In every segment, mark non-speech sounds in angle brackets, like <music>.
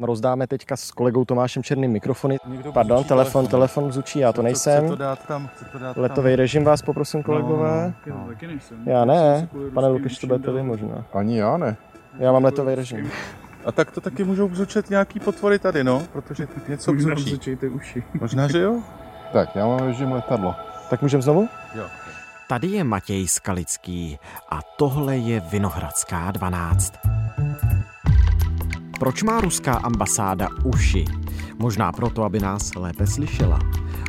Rozdáme teďka s kolegou Tomášem Černým mikrofony. Pardon, telefon, telefon zvučí, já to nejsem. to dát tam, to dát Letový režim vás poprosím, kolegové. No, Já ne, pane Lukáš, to budete vy možná. Ani já ne. Já mám letový režim. A tak to taky můžou bzučet nějaký potvory tady, no, protože něco bzučí. uši. Možná, že jo? Tak, já mám režim letadlo. Tak můžeme znovu? Jo. Tady je Matěj Skalický a tohle je Vinohradská 12. Proč má ruská ambasáda uši? Možná proto, aby nás lépe slyšela.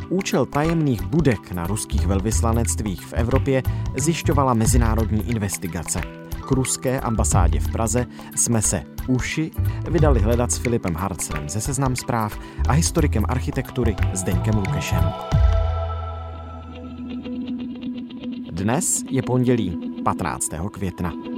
Účel tajemných budek na ruských velvyslanectvích v Evropě zjišťovala mezinárodní investigace. K ruské ambasádě v Praze jsme se uši vydali hledat s Filipem Harcerem ze Seznam zpráv a historikem architektury Zdeňkem Lukešem. Dnes je pondělí 15. května.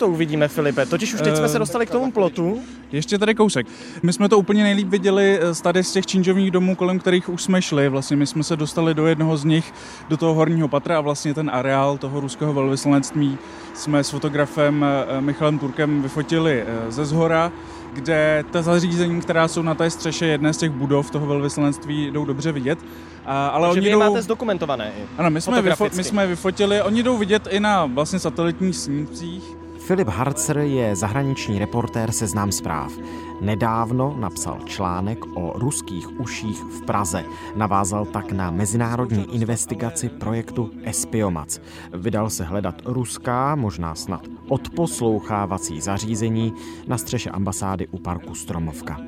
To uvidíme, Filipe? Totiž už teď jsme se dostali k tomu plotu. Ještě tady kousek. My jsme to úplně nejlíp viděli eh, z tady z těch činžovních domů, kolem kterých už jsme šli. Vlastně my jsme se dostali do jednoho z nich, do toho horního patra a vlastně ten areál toho ruského velvyslanectví jsme s fotografem eh, Michalem Turkem vyfotili eh, ze zhora, kde ta zařízení, která jsou na té střeše jedné z těch budov toho velvyslanectví, jdou dobře vidět. A, ale Takže oni vy jdou... máte zdokumentované. Ano, my jsme, vyfo- my jsme vyfotili, oni jdou vidět i na vlastně satelitních snímcích. Filip Harcer je zahraniční reportér Seznam zpráv. Nedávno napsal článek o ruských uších v Praze. Navázal tak na mezinárodní investigaci projektu Espiomac. Vydal se hledat ruská, možná snad odposlouchávací zařízení na střeše ambasády u parku Stromovka.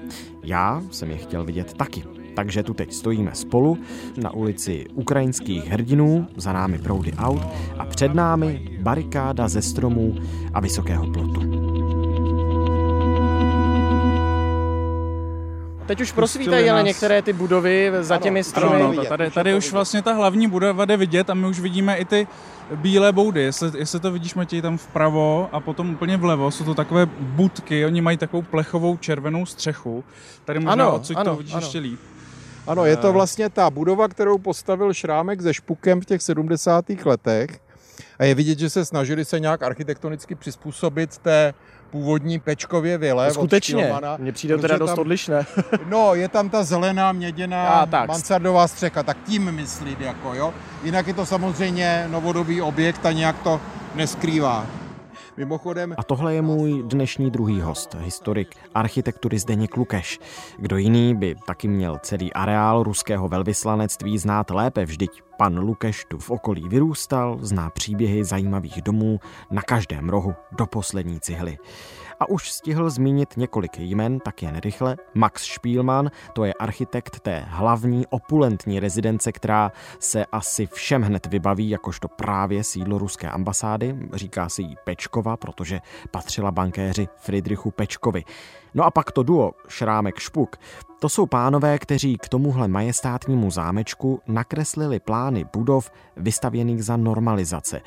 Já jsem je chtěl vidět taky. Takže tu teď stojíme spolu na ulici ukrajinských hrdinů, za námi proudy aut a před námi barikáda ze stromů a vysokého plotu. Teď už prosvítají ale některé ty budovy za těmi stromy. Ano, no, tady, tady už vlastně ta hlavní budova jde vidět a my už vidíme i ty bílé boudy. Jestli, jestli to vidíš, Matěj, tam vpravo a potom úplně vlevo, jsou to takové budky, oni mají takovou plechovou červenou střechu. Tady možná Ano, odsud ano, to vidíš ano. ještě líp. Ano, je to vlastně ta budova, kterou postavil Šrámek se Špukem v těch 70. letech. A je vidět, že se snažili se nějak architektonicky přizpůsobit té původní Pečkově vile. Skutečně, mně přijde teda dost tam- odlišné. <laughs> No, je tam ta zelená měděná A, tak. mansardová střecha, tak tím myslím, jako jo. Jinak je to samozřejmě novodobý objekt a nějak to neskrývá. Mimochodem, A tohle je můj dnešní druhý host, historik architektury Zdeněk Lukeš. Kdo jiný by taky měl celý areál ruského velvyslanectví znát lépe, vždyť pan Lukeš tu v okolí vyrůstal, zná příběhy zajímavých domů na každém rohu do poslední cihly. A už stihl zmínit několik jmen, tak jen rychle. Max Spielmann, to je architekt té hlavní opulentní rezidence, která se asi všem hned vybaví jakožto právě sídlo ruské ambasády. Říká se jí Pečkova, protože patřila bankéři Friedrichu Pečkovi. No a pak to duo Šrámek Špuk. To jsou pánové, kteří k tomuhle majestátnímu zámečku nakreslili plány budov vystavěných za normalizace.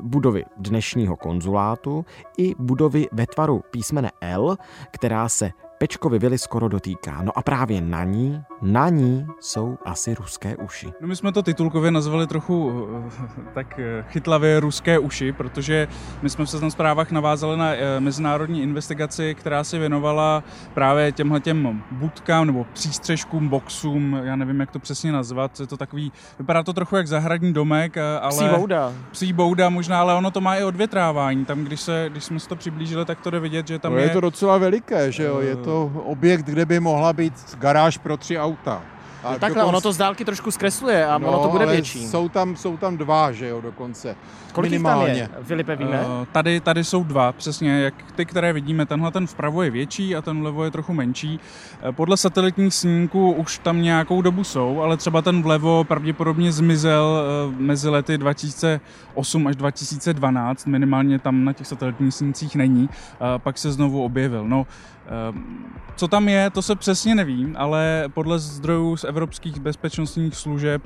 Budovy dnešního konzulátu i budovy ve tvaru písmene L, která se Pečkovi vily skoro dotýká. No a právě na ní, na ní jsou asi ruské uši. No my jsme to titulkově nazvali trochu eh, tak eh, chytlavě ruské uši, protože my jsme v seznam zprávách navázali na eh, mezinárodní investigaci, která se věnovala právě těmhle těm budkám nebo přístřežkům, boxům, já nevím, jak to přesně nazvat. Je to takový, vypadá to trochu jak zahradní domek, ale... Psí bouda. Psí bouda možná, ale ono to má i odvětrávání. Tam, když, se, když jsme se to přiblížili, tak to jde vidět, že tam no je... je to docela veliké, že jo, je to objekt, kde by mohla být garáž pro tři auta. A Takhle, dokonce- ono to z dálky trošku zkresluje a no, ono to bude větší. Jsou tam, jsou tam dva, že jo, dokonce. Kolik jich tam je, minimálně. Filipe, víme? Eh, Tady, tady jsou dva, přesně, jak ty, které vidíme. Tenhle ten vpravo je větší a ten vlevo je trochu menší. Eh, Podle satelitních snímků už tam nějakou dobu jsou, ale třeba ten vlevo pravděpodobně zmizel eh, mezi lety 2008 až 2012, minimálně tam na těch satelitních snímcích není, a pak se znovu objevil. No, co tam je, to se přesně nevím, ale podle zdrojů z evropských bezpečnostních služeb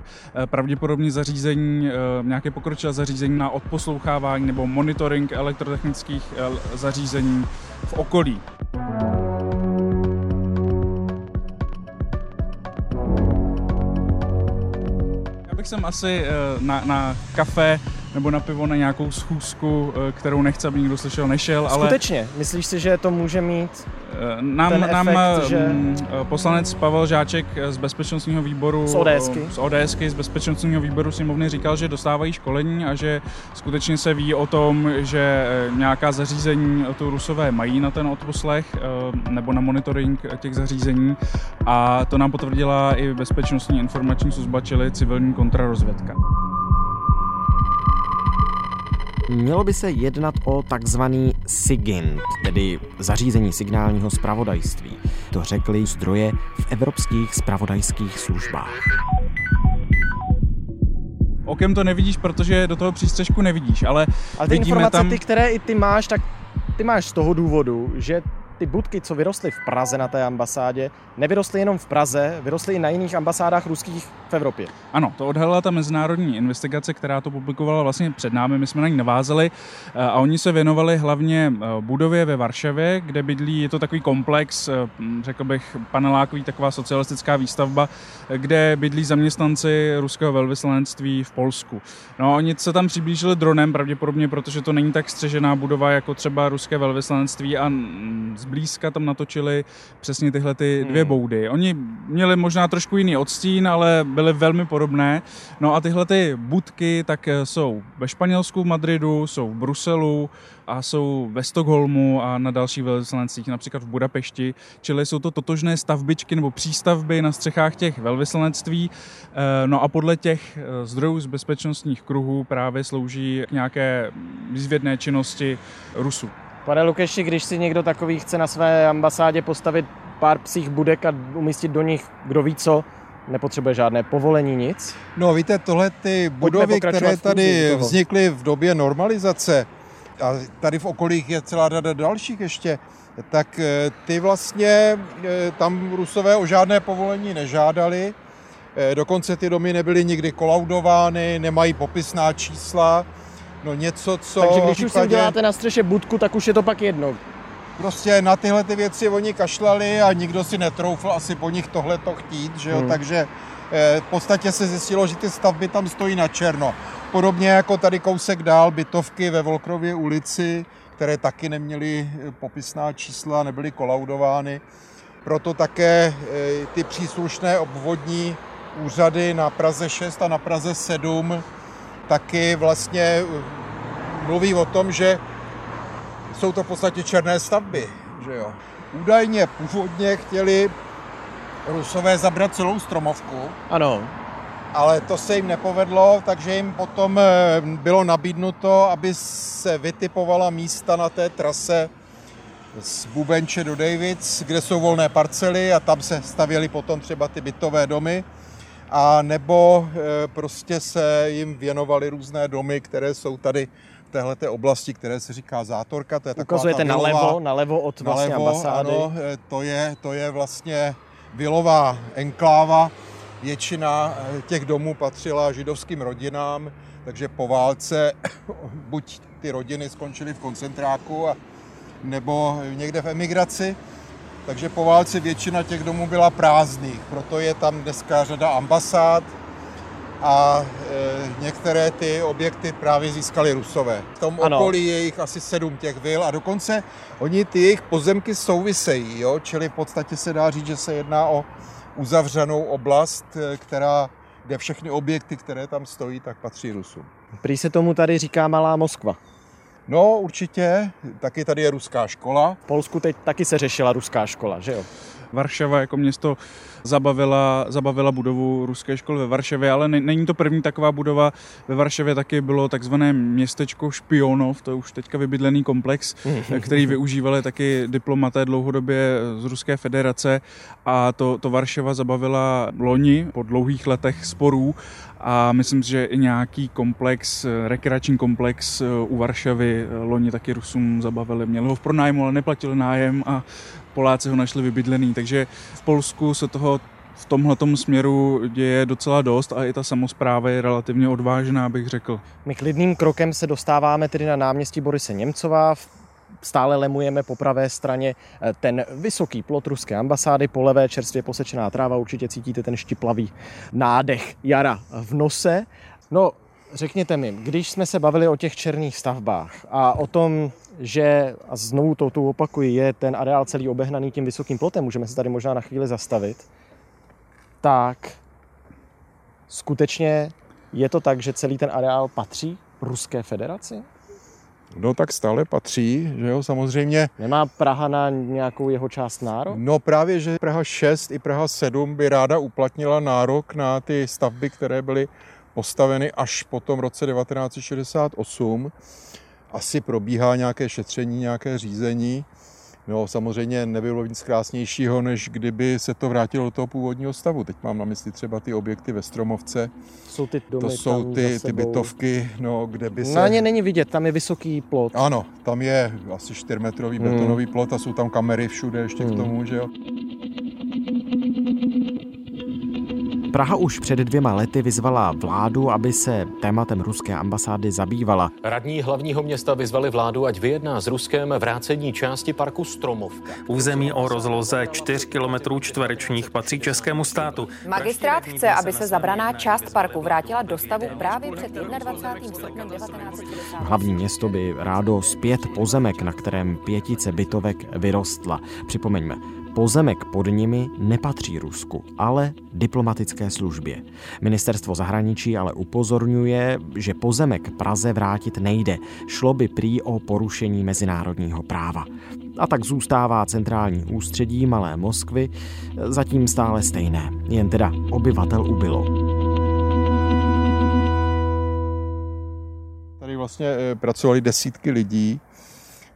pravděpodobně zařízení, nějaké pokročilé zařízení na odposlouchávání nebo monitoring elektrotechnických eh, zařízení v okolí. Já bych sem asi eh, na, na kafe nebo na pivo na nějakou schůzku, eh, kterou nechce, aby nikdo slyšel, nešel. Ale... Skutečně, myslíš si, že to může mít eh, nám, ten nám efekt, že... Mm, poslanec Pavel Žáček z bezpečnostního výboru z ODSky. z ODSky, z bezpečnostního výboru sněmovny říkal, že dostávají školení a že skutečně se ví o tom, že nějaká zařízení tu Rusové mají na ten odposlech nebo na monitoring těch zařízení a to nám potvrdila i bezpečnostní informační služba, čili civilní kontrarozvědka. Mělo by se jednat o takzvaný SIGINT, tedy zařízení signálního zpravodajství. To řekly zdroje v evropských zpravodajských službách. Okem to nevidíš, protože do toho přístřežku nevidíš, ale, ale ty informace, tam... ty, které i ty máš, tak ty máš z toho důvodu, že ty budky, co vyrostly v Praze na té ambasádě, nevyrostly jenom v Praze, vyrostly i na jiných ambasádách ruských v Evropě. Ano, to odhalila ta mezinárodní investigace, která to publikovala vlastně před námi, my jsme na ní navázali eh, a oni se věnovali hlavně eh, budově ve Varšavě, kde bydlí, je to takový komplex, eh, řekl bych panelákový, taková socialistická výstavba, kde bydlí zaměstnanci ruského velvyslanectví v Polsku. No oni se tam přiblížili dronem, pravděpodobně, protože to není tak střežená budova jako třeba ruské velvyslanectví a zblízka tam natočili přesně tyhle ty dvě hmm. boudy. Oni měli možná trošku jiný odstín, ale byly velmi podobné. No a tyhle ty budky tak eh, jsou ve Španělsku, v Madridu, jsou v Bruselu a jsou ve Stockholmu a na dalších velvyslancích, například v Budapešti. Čili jsou to totožné stavbičky nebo přístavby na střechách těch velvyslanectví. Eh, no a podle těch eh, zdrojů z bezpečnostních kruhů právě slouží k nějaké výzvědné činnosti Rusů. Pane Lukeši, když si někdo takový chce na své ambasádě postavit pár psích budek a umístit do nich kdo ví co, nepotřebuje žádné povolení, nic? No víte, tohle ty budovy, které tady vznikly v době normalizace, a tady v okolích je celá řada dalších ještě, tak eh, ty vlastně eh, tam Rusové o žádné povolení nežádali. Eh, dokonce ty domy nebyly nikdy kolaudovány, nemají popisná čísla. No něco, co... Takže když už si děláte na střeše budku, tak už je to pak jedno. Prostě na tyhle ty věci oni kašlali a nikdo si netroufl asi po nich tohle to chtít, že jo? Hmm. Takže eh, v podstatě se zjistilo, že ty stavby tam stojí na černo. Podobně jako tady kousek dál bytovky ve Volkrově ulici, které taky neměly eh, popisná čísla, nebyly kolaudovány. Proto také eh, ty příslušné obvodní úřady na Praze 6 a na Praze 7 taky vlastně eh, mluví o tom, že jsou to v podstatě černé stavby. Že jo. Údajně původně chtěli Rusové zabrat celou stromovku. Ano. Ale to se jim nepovedlo, takže jim potom eh, bylo nabídnuto, aby se vytipovala místa na té trase z Bubenče do Davids, kde jsou volné parcely a tam se stavěly potom třeba ty bytové domy a nebo eh, prostě se jim věnovaly různé domy, které jsou tady v téhle oblasti, které se říká Zátorka. To je Ukazujete na nalevo, nalevo od vlastně nalevo, ambasády. Ano, eh, to je, to je vlastně vilová enkláva. Většina eh, těch domů patřila židovským rodinám, takže po válce <coughs> buď ty rodiny skončily v koncentráku a, nebo někde v emigraci takže po válce většina těch domů byla prázdných, proto je tam dneska řada ambasád a e, některé ty objekty právě získali Rusové. V tom ano. okolí je jich asi sedm těch vil a dokonce oni ty jejich pozemky souvisejí, jo? čili v podstatě se dá říct, že se jedná o uzavřenou oblast, e, která, kde všechny objekty, které tam stojí, tak patří Rusům. Prý se tomu tady říká Malá Moskva. No určitě, taky tady je ruská škola. V Polsku teď taky se řešila ruská škola, že jo? Varšava jako město zabavila, zabavila budovu ruské školy ve Varšavě, ale ne, není to první taková budova. Ve Varšavě taky bylo takzvané městečko Špionov, to je už teďka vybydlený komplex, <laughs> který využívali taky diplomaté dlouhodobě z Ruské federace a to, to Varšava zabavila loni po dlouhých letech sporů a myslím si, že i nějaký komplex, rekreační komplex u Varšavy loni taky Rusům zabavili. Měli ho v pronájmu, ale neplatili nájem a Poláci ho našli vybydlený, takže v Polsku se toho v tomhle směru děje docela dost a i ta samozpráva je relativně odvážná, bych řekl. My klidným krokem se dostáváme tedy na náměstí Borise Němcova. Stále lemujeme po pravé straně eh, ten vysoký plot ruské ambasády, po levé čerstvě posečená tráva, určitě cítíte ten štiplavý nádech jara v nose. No, řekněte mi, když jsme se bavili o těch černých stavbách a o tom, že, a znovu to tu opakuji, je ten areál celý obehnaný tím vysokým plotem, můžeme se tady možná na chvíli zastavit, tak skutečně je to tak, že celý ten areál patří Ruské federaci? No tak stále patří, že jo, samozřejmě. Nemá Praha na nějakou jeho část nárok? No právě, že Praha 6 i Praha 7 by ráda uplatnila nárok na ty stavby, které byly postaveny až po tom roce 1968. Asi probíhá nějaké šetření, nějaké řízení. No samozřejmě nebylo nic krásnějšího, než kdyby se to vrátilo do toho původního stavu. Teď mám na mysli třeba ty objekty ve Stromovce. Jsou ty domy to jsou ty, ty bytovky, no, kde by se... Na ně není vidět, tam je vysoký plot. Ano, tam je asi 4-metrový Hmm. betonový plot a jsou tam kamery všude ještě Hmm. k tomu, že jo. Praha už před dvěma lety vyzvala vládu, aby se tématem ruské ambasády zabývala. Radní hlavního města vyzvali vládu, ať vyjedná s Ruskem vrácení části parku Stromovka. Území o rozloze 4 km čtverečních patří českému státu. Magistrát chce, aby se zabraná část parku vrátila do stavu právě před 21. srpnem 1960. Hlavní město by rádo zpět pozemek, na kterém pětice bytovek vyrostla. Připomeňme, pozemek pod nimi nepatří Rusku, ale diplomatické službě. Ministerstvo zahraničí ale upozorňuje, že pozemek Praze vrátit nejde. Šlo by prý o porušení mezinárodního práva. A tak zůstává centrální ústředí Malé Moskvy zatím stále stejné, jen teda obyvatel ubylo. Tady vlastně eh, pracovali desítky lidí,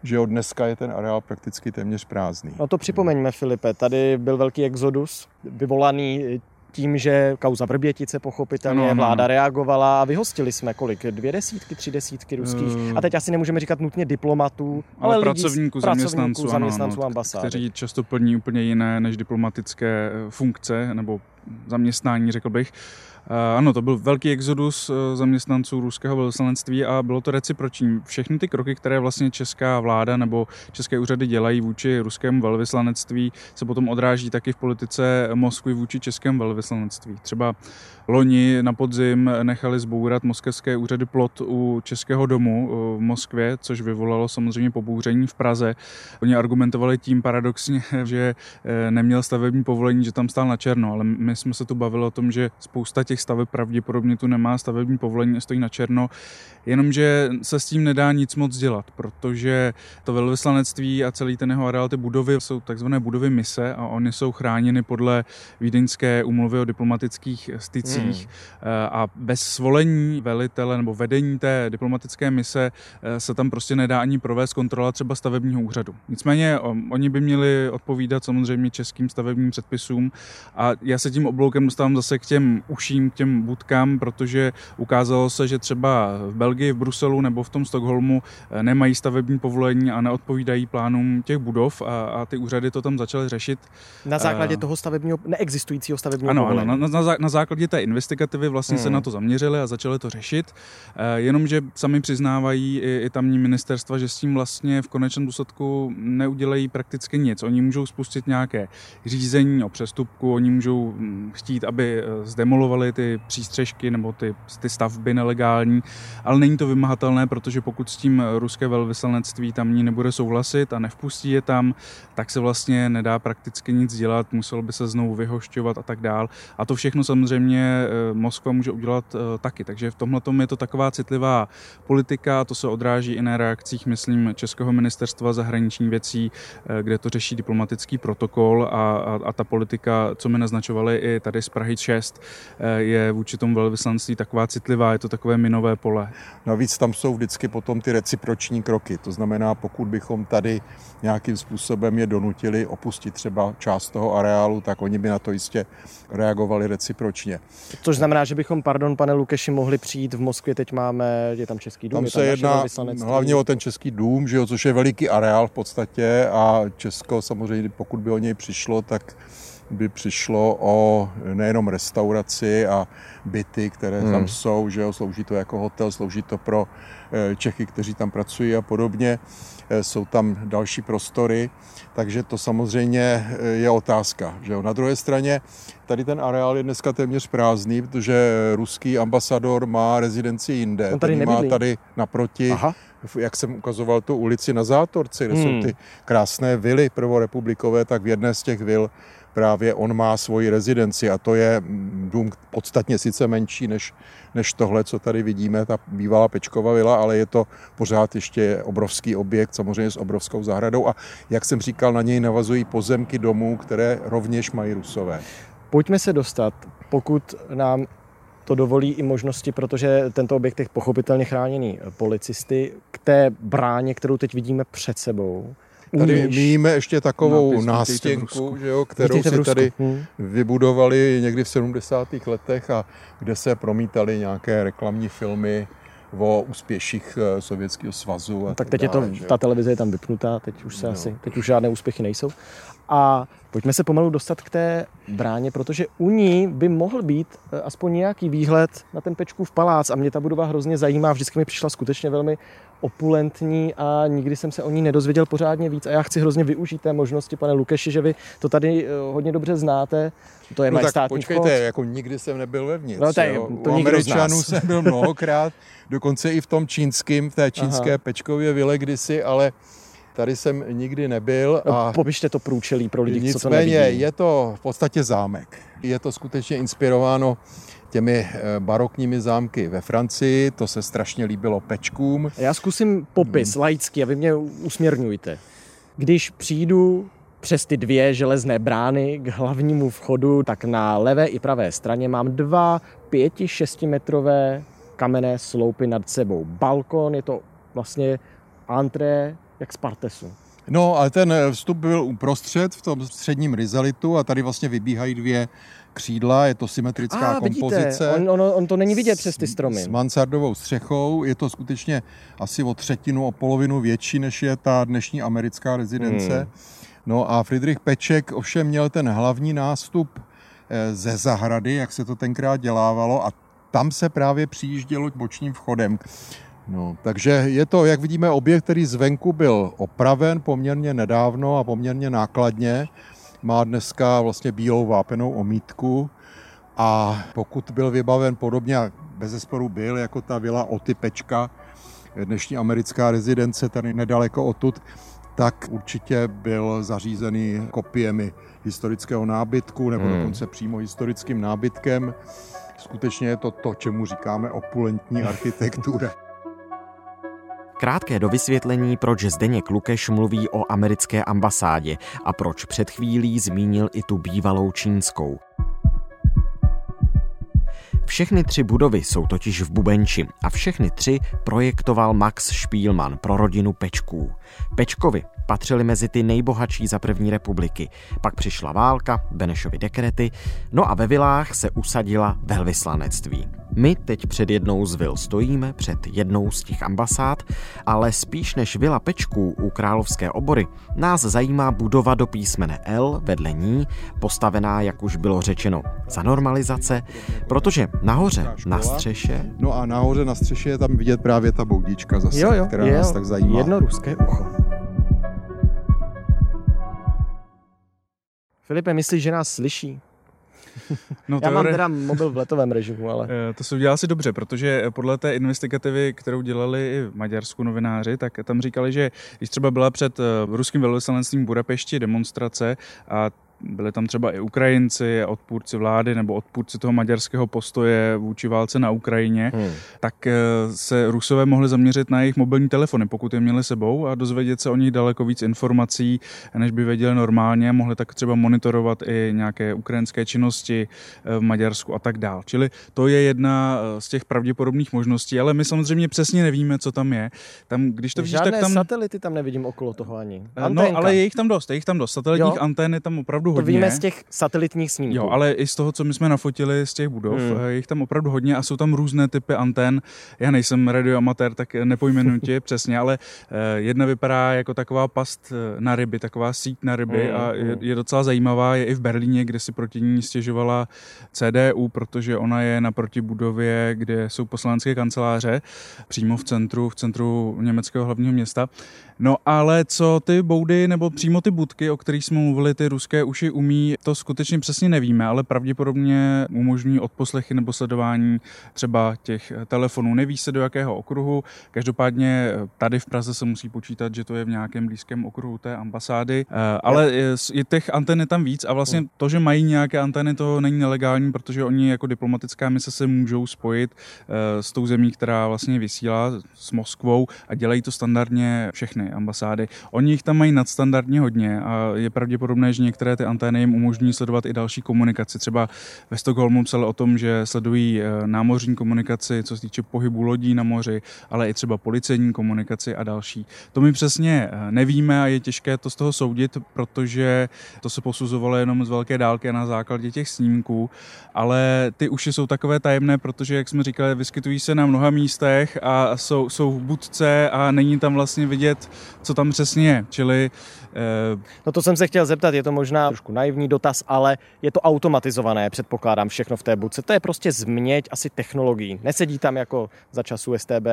že od dneska je ten areál prakticky téměř prázdný. No to připomeňme, Filipe, tady byl velký exodus, vyvolaný tím, že kauza Vrbětice pochopitelně Ano, ano, vláda reagovala a vyhostili jsme kolik? Dvě desítky, tři desítky ruských. Eh, A teď asi nemůžeme říkat nutně diplomatů, ale, ale, pracovníků, pracovníků, zaměstnanců, ano, zaměstnanců ambasády. kteří často plní úplně jiné než diplomatické eh, funkce nebo zaměstnání, řekl bych. Ano, to byl velký exodus eh, zaměstnanců ruského velvyslanectví a bylo to reciproční. Všechny ty kroky, které vlastně česká vláda nebo české úřady dělají vůči ruskému velvyslanectví, se potom odráží taky v politice Moskvy vůči českému velvyslanectví. Třeba loni na podzim nechali zbourat moskevské úřady plot u Českého domu eh, v Moskvě, což vyvolalo samozřejmě pobouření v Praze. Oni argumentovali tím paradoxně, <laughs> že eh, neměl stavební povolení, že tam stál na černo, ale my jsme se tu bavili o tom, že spousta těch staveb pravděpodobně tu nemá stavební povolení stojí na černo, jenomže se s tím nedá nic moc dělat, protože to velvyslanectví a celý ten jeho areál, ty budovy jsou takzvané budovy mise a oni jsou chráněny podle Vídeňské úmluvy o diplomatických stycích hmm. a bez svolení velitele nebo vedení té diplomatické mise eh, se tam prostě nedá ani provést kontrola třeba stavebního úřadu. Nicméně oni by měli odpovídat samozřejmě českým stavebním předpisům a já se tím obloukem dostávám zase k těm uším, k těm budkám, protože ukázalo se, že třeba v Belgii, v Bruselu nebo v tom Stockholmu eh, nemají stavební povolení a neodpovídají plánům těch budov a, a ty úřady to tam začaly řešit. Na základě Eh, toho stavebního, neexistujícího stavebního Ano, ano povolení. na, na, zá- na základě té investigativy vlastně hmm. se na to zaměřili a začali to řešit, eh, jenomže sami přiznávají i, i tamní ministerstva, že s tím vlastně v konečném důsledku neudělají prakticky nic. Oni můžou spustit nějaké řízení o přestupku, oni můžou hm, chtít, aby eh, zdemolovali ty přístřežky nebo ty, ty stavby nelegální, ale není to vymahatelné, protože pokud s tím ruské velvyslanectví tamní nebude souhlasit a nevpustí je tam, tak se vlastně nedá prakticky nic dělat, muselo by se znovu vyhošťovat a tak dál. A to všechno samozřejmě eh, Moskva může udělat eh, taky. Takže v tomhle je to taková citlivá politika, to se odráží i na reakcích, myslím, Českého ministerstva zahraniční věcí, eh, kde to řeší diplomatický protokol a, a, a ta politika, co mi naznačovali i tady z Prahy 6, eh, je vůči tomu velvyslanství taková citlivá, je to takové minové pole. Navíc tam jsou vždycky potom ty reciproční kroky. To znamená, pokud bychom tady nějakým způsobem je donutili opustit třeba část toho areálu, tak oni by na to jistě reagovali recipročně. Což znamená, že bychom, pardon, pane Lukeši, mohli přijít v Moskvě, teď máme, je tam Český dům, Tam je se naše jedná hlavně o ten český dům, že jo, což je veliký areál v podstatě a Česko samozřejmě, pokud by o něj přišlo, tak by přišlo o nejenom restauraci a byty, které hmm. tam jsou, že jo, slouží to jako hotel, slouží to pro eh, Čechy, kteří tam pracují a podobně. Eh, jsou tam další prostory, takže to samozřejmě eh, je otázka. Že jo. Na druhé straně tady ten areál je dneska téměř prázdný, protože ruský ambasador má rezidenci jinde. On tady má tady naproti, Aha. jak jsem ukazoval tu ulici na Zátorci, kde Hmm. jsou ty krásné vily prvorepublikové, tak v jedné z těch vil právě on má svoji rezidenci a to je mm, dům podstatně sice menší než, než tohle, co tady vidíme, ta bývalá Pečková vila, ale je to pořád ještě obrovský objekt, samozřejmě s obrovskou zahradou a jak jsem říkal, na něj navazují pozemky domů, které rovněž mají rusové. Pojďme se dostat, pokud nám to dovolí i možnosti, protože tento objekt je pochopitelně chráněný policisty, k té bráně, kterou teď vidíme před sebou. Tady míjíme ještě takovou nástěnku, že jo, kterou si tady Hm. vybudovali někdy v 70. letech a kde se promítaly nějaké reklamní filmy o úspěších eh, Sovětského svazu. A Tak teď je to, dále, že jo. ta televize je tam vypnutá, teď už se No. asi, teď už žádné úspěchy nejsou. A pojďme se pomalu dostat k té bráně, protože u ní by mohl být eh, aspoň nějaký výhled na ten Pečkův palác a mě ta budova hrozně zajímá, vždycky mi přišla skutečně velmi opulentní a nikdy jsem se o ní nedozvěděl pořádně víc a já chci hrozně využít té možnosti, pane Lukeši, že vy to tady eh, hodně dobře znáte, to je No tak počkejte, vchod. jako nikdy jsem nebyl vevnitř. No, jo. to U. Američanů jsem byl mnohokrát, dokonce i v tom čínském, v té čínské Aha. Pečkově vile kdysi, ale tady jsem nikdy nebyl. No, A Popište to průčelí pro lidi, co to Nicméně nevidí. je to v podstatě zámek. Je to skutečně inspirováno těmi eh, barokními zámky ve Francii, to se strašně líbilo Pečkům. Já zkusím popis Hmm. laicky a vy mě usměrňujte. Když přijdu přes ty dvě železné brány k hlavnímu vchodu, tak na levé i pravé straně mám dva pěti, šestimetrové kamenné sloupy nad sebou. Balkon, je to vlastně antré jak z Partesu. No, ale ten eh, vstup byl uprostřed v tom středním rizalitu a tady vlastně vybíhají dvě křídla, je to symetrická A vidíte, kompozice. on, on, on to není vidět přes ty s- stromy. S mansardovou střechou. Je to skutečně asi o třetinu, o polovinu větší, než je ta dnešní americká rezidence. Hmm. No a Friedrich Peček ovšem měl ten hlavní nástup eh, ze zahrady, jak se to tenkrát dělávalo a tam se právě přijíždělo bočním vchodem. No, takže je to, jak vidíme, objekt, který zvenku byl opraven poměrně nedávno a poměrně nákladně. Má dneska vlastně bílou vápenou omítku a pokud byl vybaven podobně, bez zesporu byl, jako ta vila Oty Pečka, dnešní americká rezidence tady nedaleko odtud, tak určitě byl zařízený kopiemi historického nábytku nebo Hmm. dokonce přímo historickým nábytkem. Skutečně je to to, čemu říkáme opulentní architektura. Krátké dovysvětlení, proč Zdeněk Lukeš mluví o americké ambasádě a proč před chvílí zmínil i tu bývalou čínskou. Všechny tři budovy jsou totiž v Bubenči a všechny tři projektoval Max Spielmann pro rodinu Pečků. Pečkovi patřili mezi ty nejbohatší za první republiky. Pak přišla válka, Benešovy dekrety, no a ve vilách se usadila velvyslanectví. My teď před jednou z vil stojíme, před jednou z těch ambasád, ale spíš než vila Pečků u Královské obory, nás zajímá budova do písmene L vedle ní, postavená, jak už bylo řečeno, za normalizace, protože nahoře, na střeše, No a nahoře na střeše je tam vidět právě ta boudička zase, Jo, jo, která je, nás tak zajímá. jedno ruské ucho. Filipe, myslíš, že nás slyší? No, Já mám teore- teda mobil v letovém režimu, ale... Eh, To se udělá asi dobře, protože podle té investigativy, kterou dělali i v Maďarsku novináři, tak tam říkali, že když třeba byla před eh, ruským velvyslanectvím v Budapešti demonstrace a byli tam třeba i Ukrajinci, odpůrci vlády nebo odpůrci toho maďarského postoje vůči válce na Ukrajině, Hmm. tak eh, se Rusové mohli zaměřit na jejich mobilní telefony, pokud je měli sebou a dozvědět se o nich daleko víc informací, než by věděli normálně. Mohli tak třeba monitorovat i nějaké ukrajinské činnosti eh, v Maďarsku a tak dál. Čili to je jedna eh, z těch pravděpodobných možností, ale my samozřejmě přesně nevíme, co tam je. Tam, když to vidíš, Žádné tak tam... satelity tam nevidím okolo toho ani. No, Anténka. ale je jich tam dost, je jich tam dost. Satelitních Jo. antén je tam opravdu opravdu To hodně. víme z těch satelitních snímků. Jo, ale i z toho, co my jsme nafotili z těch budov, Hmm. je jich tam opravdu hodně a jsou tam různé typy antén. Já nejsem radioamatér, tak nepojmenuji <laughs> tě přesně, ale eh, jedna vypadá jako taková past eh, na ryby, taková síť na ryby Hmm, a je, hmm. je docela zajímavá. Je i v Berlíně, kde si proti ní stěžovala CDU, protože ona je naproti budově, kde jsou poslanecké kanceláře, přímo v centru, v centru německého hlavního města. No ale co ty boudy nebo přímo ty budky, o kterých jsme mluvili, ty ruské uši umí, to skutečně přesně nevíme, ale pravděpodobně umožní odposlechy nebo sledování třeba těch telefonů. Neví se do jakého okruhu, každopádně tady v Praze se musí počítat, že to je v nějakém blízkém okruhu té ambasády, Eh, ale je, těch anten tam víc a vlastně to, že mají nějaké anteny, to není nelegální, protože oni jako diplomatická mise se můžou spojit eh, s tou zemí, která vlastně vysílá s Moskvou a dělají to standardně všechny ambasády. Oni jich tam mají nadstandardně hodně a je pravděpodobné, že některé ty antény jim umožní sledovat i další komunikaci. Třeba ve Stockholmu psali o tom, že sledují eh, námořní komunikaci, co se týče pohybu lodí na moři, ale i třeba policejní komunikaci a další. To my přesně eh, nevíme a je těžké to z toho soudit, protože to se posuzovalo jenom z velké dálky na základě těch snímků, ale ty uši jsou takové tajemné, protože, jak jsme říkali, vyskytují se na mnoha místech a jsou, jsou v budce a není tam vlastně vidět, co tam přesně je. Čili eh, No to jsem se chtěl zeptat, je to možná trošku naivní dotaz, ale je to automatizované, předpokládám, všechno v té budce. To je prostě změť asi technologií. Nesedí tam jako za času STB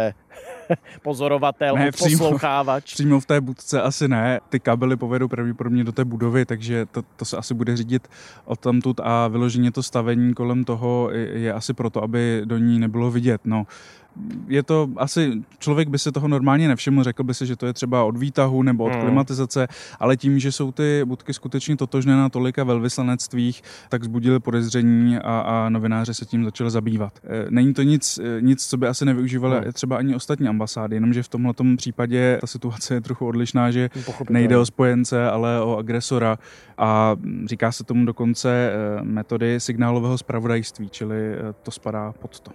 <laughs> pozorovatel, Ne, přímo. poslouchávač. Přímo v té budce asi ne. Ty kabely povedou pravděpodobně do té budovy, takže to, to se asi bude řídit od tamtud a vyloženě to stavení kolem toho je, je asi proto, aby do ní nebylo vidět. No, je to asi, člověk by se toho normálně nevšiml, řekl by si, že to je třeba od výtahu nebo od Hmm. klimatizace, ale tím, že jsou ty budky skutečně totožné na tolika velvyslanectvích, tak zbudili podezření a, a novináři se tím začali zabývat. E, Není to nic, e, nic co by asi nevyužívaly Hmm. třeba ani ostatní ambasády, jenomže v tomhle případě ta situace je trochu odlišná, že nejde o spojence, ale o agresora a říká se tomu dokonce e, metody signálového zpravodajství, čili to spadá pod to.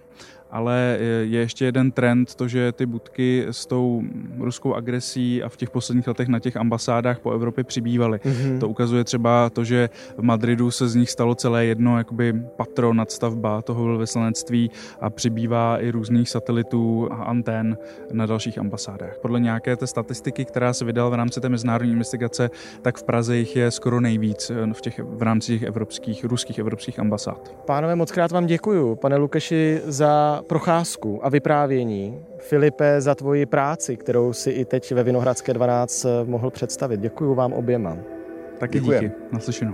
Ale e, je ještě jeden trend, to, že ty budky s tou ruskou agresí a v těch posledních letech na těch ambasádách po Evropě přibývaly. Mhm. To ukazuje třeba to, že v Madridu se z nich stalo celé jedno jakoby patro nadstavba toho velvyslanectví a přibývá i různých satelitů a antén na dalších ambasádách. Podle nějaké té statistiky, která se vydala v rámci té mezinárodní investigace, tak v Praze jich je skoro nejvíc eh, v, těch, v rámci těch evropských, ruských evropských ambasád. Pánové, moc krát vám děkuju, pane Lukeši, za procházku a vyprávění. Filipe, za tvoji práci, kterou si i teď ve Vinohradské 12 mohl představit. Děkuju vám oběma. Taky Děkujem. díky. Naslyšenou.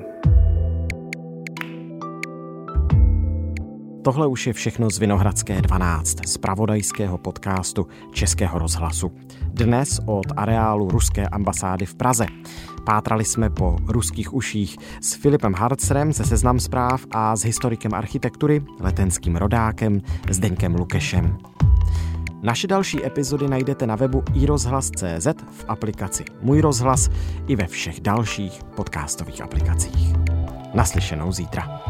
Tohle už je všechno z Vinohradské 12, z pravodajského podcastu Českého rozhlasu. Dnes od areálu ruské ambasády v Praze. Pátrali jsme po ruských uších s Filipem Harcerem ze Seznam zpráv a s historikem architektury, letenským rodákem Zdeňkem Lukešem. Naše další epizody najdete na webu iRozhlas.cz v aplikaci Můj rozhlas i ve všech dalších podcastových aplikacích. Naslyšenou zítra.